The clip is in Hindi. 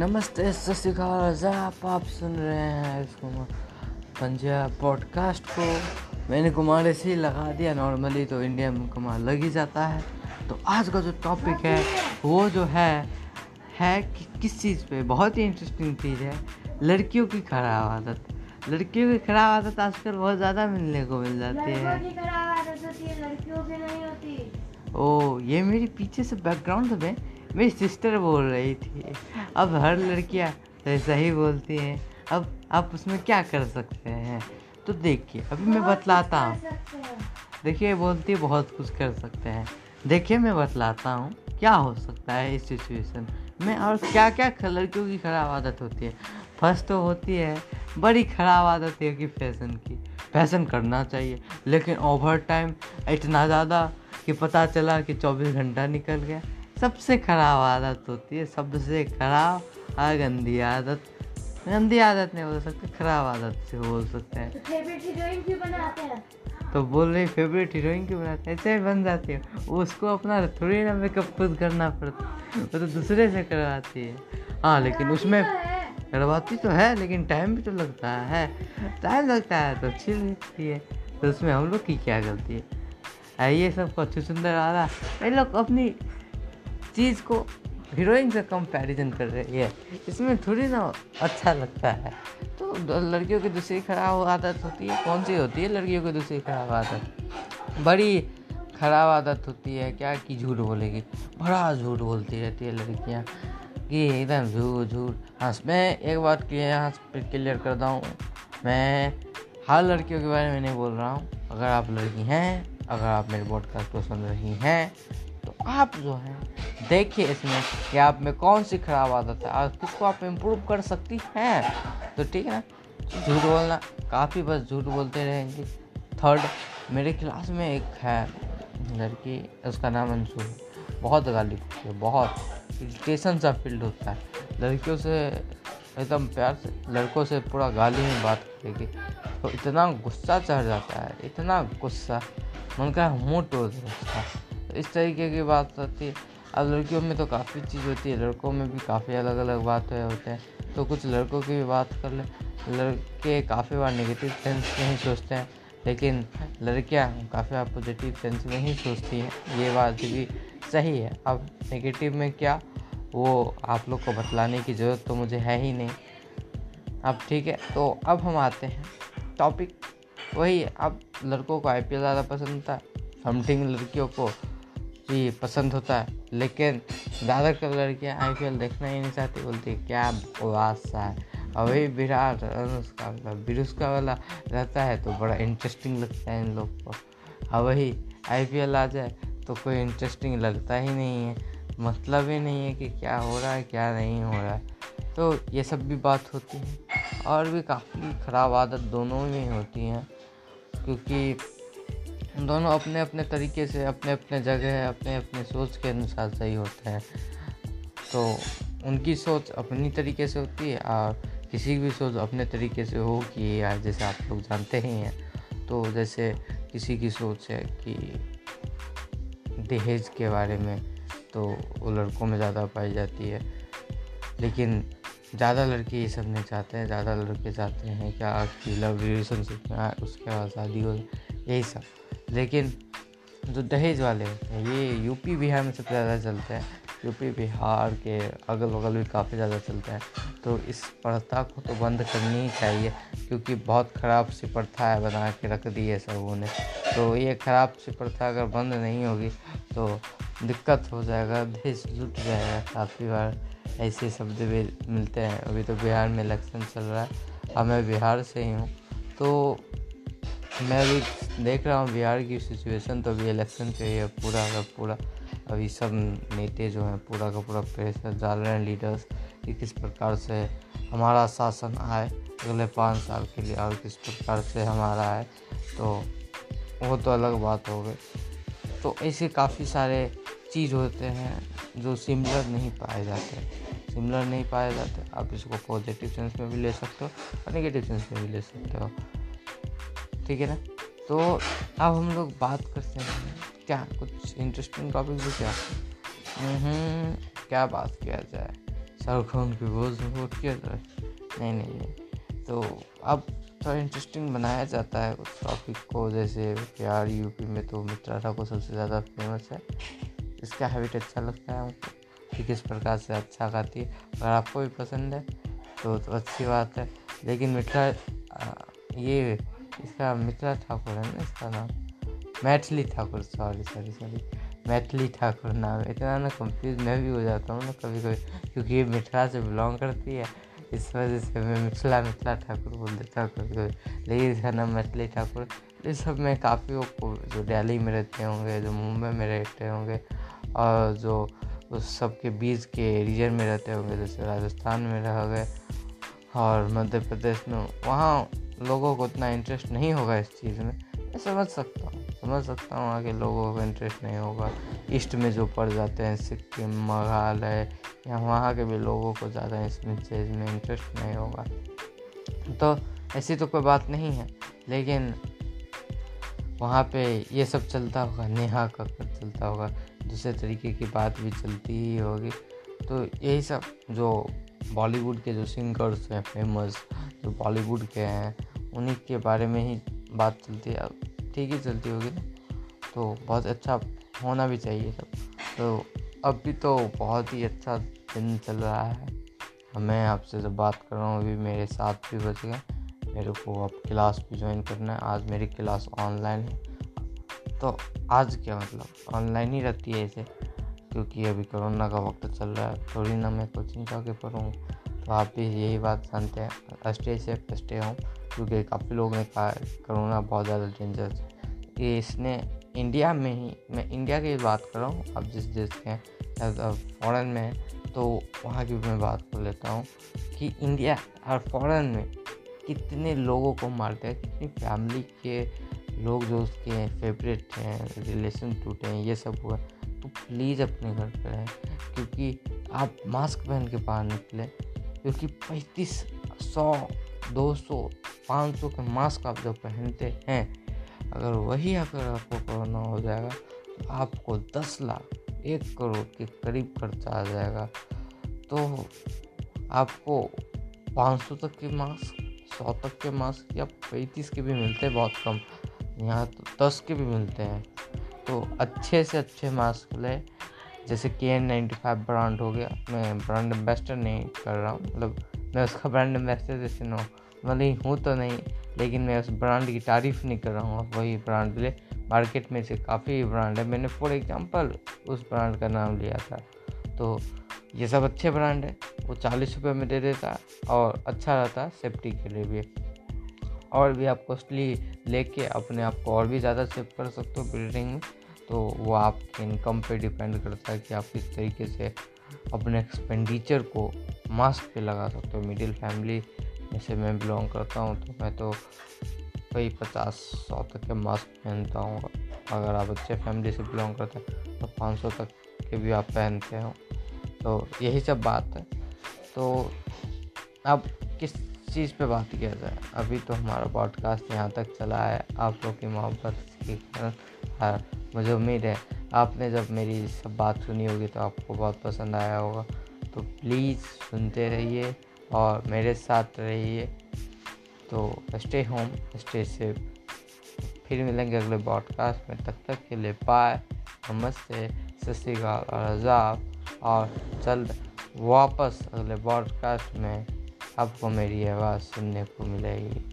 नमस्ते सत श्रीकाल आप आप सुन रहे हैं कुमार पंजाब पॉडकास्ट को। मैंने कुमार ऐसे ही लगा दिया। नॉर्मली तो इंडिया में कुमार लग ही जाता है। तो आज का जो टॉपिक है वो जो है है कि किस चीज़ पे? बहुत ही इंटरेस्टिंग चीज़ है। लड़कियों की खराब आदत। लड़कियों की खराब आदत आजकल बहुत ज़्यादा मिलने को मिल जाती है। ओ ये मेरी पीछे से बैकग्राउंड में मेरी सिस्टर बोल रही थी। अब हर लड़कियाँ ऐसा ही बोलती हैं। अब आप उसमें क्या कर सकते हैं? तो देखिए अभी मैं बतलाता हूँ। देखिए बोलती है बहुत कुछ कर सकते हैं। देखिए मैं बतलाता हूँ क्या हो सकता है इस सिचुएशन में और क्या क्या लड़कियों की ख़राब आदत होती है? फ़र्स्ट तो होती है बड़ी ख़राब आदत है कि फ़ैशन की। फ़ैशन करना चाहिए लेकिन ओवर टाइम इतना ज़्यादा कि पता चला कि 24 घंटा निकल गया। सबसे खराब आदत होती है सबसे खराब और गंदी आदत। गंदी आदत नहीं बोल सकते खराब आदत से बोल सकते हैं। तो बोल रही फेवरेट हीरोइन क्यों बनाते हैं? ऐसे ही बन जाती है। उसको अपना थोड़ी ना मेकअप खुद करना पड़ता वो तो दूसरे से करवाती है। हाँ लेकिन तो उसमें करवाती तो है लेकिन टाइम भी तो लगता है। टाइम लगता है तो अच्छी लगती है। तो उसमें हम लोग की क्या गलती है? ये सबको अच्छी सुंदर आ रहा है लोग अपनी चीज़ को हीरोइन से कंपैरिजन कर रही है। इसमें थोड़ी ना अच्छा लगता है। तो लड़कियों की दूसरी खराब आदत होती है। कौन सी होती है लड़कियों की दूसरी खराब आदत? बड़ी खराब आदत होती है। क्या कि झूठ बोलेगी? बड़ा झूठ बोलती रहती है लड़कियाँ। कि एकदम झूठ झूठ। हाँ मैं एक बात यहाँ क्लियर कर हूँ। मैं हर लड़कियों के बारे में नहीं बोल रहा हूँ। अगर आप लड़की हैं, अगर आप मेरे पॉडकास्ट को सुन रही हैं तो आप जो है देखिए इसमें कि आप में कौन सी खराब आदत है, और किसको आप इम्प्रूव कर सकती हैं? तो ठीक है ना? झूठ बोलना, काफ़ी बस झूठ बोलते रहेंगे। थर्ड मेरे क्लास में एक है लड़की, उसका नाम अंशु है। बहुत गाली है, बहुत। इरिटेशन सा फ़ील्ड होता है। लड़कियों से, एकदम प्यार से, लड़कों से पूरा गाली में बात करेगी। तो इतना गुस्सा चढ़ जाता है, इतना गुस्सा। मन का मुँह टोल है। तो इस तरीके की बात होती है। अब लड़कियों में तो काफ़ी चीज़ होती है, लड़कों में भी काफ़ी अलग अलग बात होते हैं। तो कुछ लड़कों की भी बात कर ले। लड़के काफ़ी बार नेगेटिव सेंस में ही सोचते हैं, लेकिन लड़कियाँ काफ़ी बार पॉजिटिव सेंस में ही सोचती हैं। ये बात भी सही है। अब नेगेटिव में क्या? वो आप लोग को बतलाने की ज़रूरत तो मुझे है ही नहीं। अब ठीक है तो अब हम आते हैं। टॉपिक वही अब लड़कों को आईपीएल ज़्यादा पसंद था समथिंग लड़कियों को भी पसंद होता है। लेकिन ज़्यादातर लड़कियाँ आई पी एल देखना ही नहीं चाहती, बोलती क्या बकवास है? अभी विराट अनुष्का वाला विरुष्का वाला रहता है तो बड़ा इंटरेस्टिंग लगता है इन लोग को। अब वही आई पी एल आ जाए तो कोई इंटरेस्टिंग लगता ही नहीं है। मतलब ही नहीं है कि क्या हो रहा है, क्या नहीं हो रहा है। तो ये सब भी बात होती है और भी काफ़ी ख़राब आदत दोनों में होती हैं, क्योंकि दोनों अपने अपने तरीके से, अपने अपने जगह अपने अपने सोच के अनुसार सही होते हैं। तो उनकी सोच अपनी तरीके से होती है और किसी की भी सोच अपने तरीके से होगी या जैसे आप लोग जानते ही हैं। तो जैसे किसी की सोच है कि दहेज के बारे में तो वो लड़कों में ज़्यादा पाई जाती है। लेकिन ज़्यादा लड़के ये सब नहीं चाहते हैं, ज़्यादा लड़के चाहते हैं क्या कि लव रिलेशनशिप में उसके बाद शादी हो, यही सब। लेकिन जो दहेज वाले होते हैं, ये यूपी बिहार में सबसे ज़्यादा चलते हैं। यूपी बिहार के अगल बगल भी काफ़ी ज़्यादा चलते हैं। तो इस प्रथा को तो बंद करनी ही चाहिए, क्योंकि बहुत ख़राब सी प्रथा है, बना के रख दी है सबों ने। तो ये ख़राब सी प्रथा अगर बंद नहीं होगी तो दिक्कत हो जाएगा देश जुट जाएगा काफ़ी बार। ऐसे शब्द भी मिलते हैं। अभी तो बिहार में इलेक्शन चल रहा है। अब मैं बिहार से ही हूँ। तो मैं अभी देख रहा हूँ बिहार की सिचुएशन तो अभी इलेक्शन पे है पूरा का पूरा, अभी सब नेते जो हैं, पूरा का पूरा प्रेशर डाल रहे हैं लीडर्स कि किस प्रकार से हमारा शासन आए अगले पाँच साल के लिए और किस प्रकार से हमारा आए। तो वो तो अलग बात हो गई। तो ऐसे काफ़ी सारे चीज़ होते हैं जो सिमिलर नहीं पाए जाते। सिमिलर नहीं पाए जाते। आप इसको पॉजिटिव सेंस में भी ले सकते हो, और नेगेटिव सेंस में भी ले सकते हो। ठीक है ना? तो अब हम लोग बात करते हैं। क्या कुछ इंटरेस्टिंग टॉपिक भी क्या? क्या बात किया जाए? शाहरुख खान की में वोट किया जाए। नहीं नहीं नहीं। तो अब थोड़ा इंटरेस्टिंग बनाया जाता है उस टॉपिक को। जैसे बिहार यूपी में तो मित्रा ठाकुर सबसे ज़्यादा फ़ेमस है। इसका हैबिट अच्छा लगता है हमको। कि किस प्रकार से अच्छा गाती है। अगर आपको भी पसंद है तो, तो अच्छी बात है। लेकिन मित्रा ये इसका मित्रा ठाकुर है ना इसका नाम? Maithili Thakur sorry sorry sorry Maithili Thakur नाम इतना ना कंफ्यूज मैं भी हो जाता हूँ ना कभी कभी क्योंकि ये मिथिला से बिलोंग करती है। इस वजह से मैं मिथिला मिथिला ठाकुर बोल देता हूँ कभी कभी लेकिन इसका नाम मैथिली ठाकुर इस सब में काफ़ी वो जो दिल्ली में रहते होंगे, जो मुंबई में रहते होंगे, और जो उस सब के बीच के रीजन में रहते होंगे, जैसे राजस्थान में रह गए, और मध्य प्रदेश में। वहाँ लोगों को उतना इंटरेस्ट नहीं होगा इस चीज़ में। मैं समझ सकता हूँ, समझ सकता हूँ वहाँ के लोगों को इंटरेस्ट नहीं होगा। ईस्ट में जो पड़ जाते हैं, सिक्किम, मेघालय, या वहाँ के भी लोगों को ज़्यादा इसमें चीज़ में इंटरेस्ट नहीं होगा। तो ऐसी तो कोई बात नहीं है, लेकिन वहाँ पे ये सब चलता होगा, नेहा कक्कर चलता होगा, दूसरे तरीके की बात भी चलती ही होगी। तो यही सब जो बॉलीवुड के जो सिंगर्स हैं फ़ेमस जो बॉलीवुड के हैं उन्हीं के बारे में ही बात चलती है। ठीक ही चलती होगी ना? तो बहुत अच्छा होना भी चाहिए सब। तो अभी तो बहुत ही अच्छा दिन चल रहा है। मैं आपसे जब बात कर रहा हूँ, अभी मेरे साथ भी बच गए मेरे को अब क्लास भी ज्वाइन करना है। आज मेरी क्लास ऑनलाइन है। तो आज क्या मतलब? ऑनलाइन ही रहती है ऐसे क्योंकि अभी कोरोना का वक्त चल रहा है। थोड़ी ना मैं कोचिंग जाके पढ़ूँ तो आप भी यही बात जानते हैं। स्टे सेफ़ स्टे होम क्योंकि काफ़ी लोगों ने कहा, कोरोना बहुत ज़्यादा डेंजर कि इसने इंडिया में ही, मैं इंडिया की बात कर रहा हूँ अब जिस देश के हैं फॉरेन में है तो वहाँ की मैं बात कर लेता हूँ कि इंडिया और फॉरेन में कितने लोगों को मारते हैं, कितनी फैमिली के लोग जो उसके फेवरेट हैं रिलेशन टूटे हैं, ये सब हुआ। तो प्लीज़ अपने घर पर रहें, क्योंकि आप मास्क पहन के बाहर निकलें, क्योंकि पैंतीस सौ, दो सौ, पाँच सौ के मास्क आप जब पहनते हैं, अगर वही अगर आपको कोरोना हो जाएगा तो आपको दस लाख, एक करोड़ के करीब खर्चा आ जाएगा। तो आपको पाँच सौ तक के मास्क, सौ तक के मास्क या पैंतीस के भी मिलते हैं बहुत कम यहाँ तो दस के भी मिलते हैं। तो अच्छे से अच्छे मास्क लें, जैसे के एन नाइन्टी फाइव ब्रांड हो गया, मैं ब्रांड एम्बेसडर नहीं कर रहा हूँ मतलब मैं उसका ब्रांड एम्बेसडर जैसे नो मतलब हूँ तो नहीं, लेकिन मैं उस ब्रांड की तारीफ़ नहीं कर रहा हूँ। वही ब्रांड ले मार्केट में से काफ़ी ब्रांड है। मैंने फॉर एग्जांपल उस ब्रांड का नाम लिया था। तो ये सब अच्छे ब्रांड है। वो चालीस रुपये में दे देता और अच्छा रहता सेफ्टी के लिए भी। और भी आप कॉस्टली लेके अपने आप को और भी ज़्यादा सेव कर सकते हो बिल्डिंग में। तो वो आपके इनकम पे डिपेंड करता है कि आप किस तरीके से अपने एक्सपेंडिचर को मास्क पे लगा सकते हो मिडिल फैमिली जैसे मैं बिलोंग करता हूँ तो मैं तो कई पचास सौ तक के मास्क पहनता हूँ। अगर आप अच्छे फैमिली से बिलोंग करते हैं तो पाँच सौ तक के भी आप पहनते हो। तो यही सब बात है। तो अब किस चीज़ पे बात किया जाए? अभी तो हमारा पॉडकास्ट यहाँ तक चला है। आप लोग की मोहब्बत के कारण मुझे उम्मीद है। आपने जब मेरी सब बात सुनी होगी तो आपको बहुत पसंद आया होगा। तो प्लीज़ सुनते रहिए और मेरे साथ रहिए। तो स्टे होम स्टे सेफ़ फिर मिलेंगे अगले पॉडकास्ट में। तब तक के लिए बाय नमस्ते, सत श्रीकाल और आजाब और जल्द वापस अगले पॉडकास्ट में आपको मेरी आवाज़ सुनने को मिलेगी।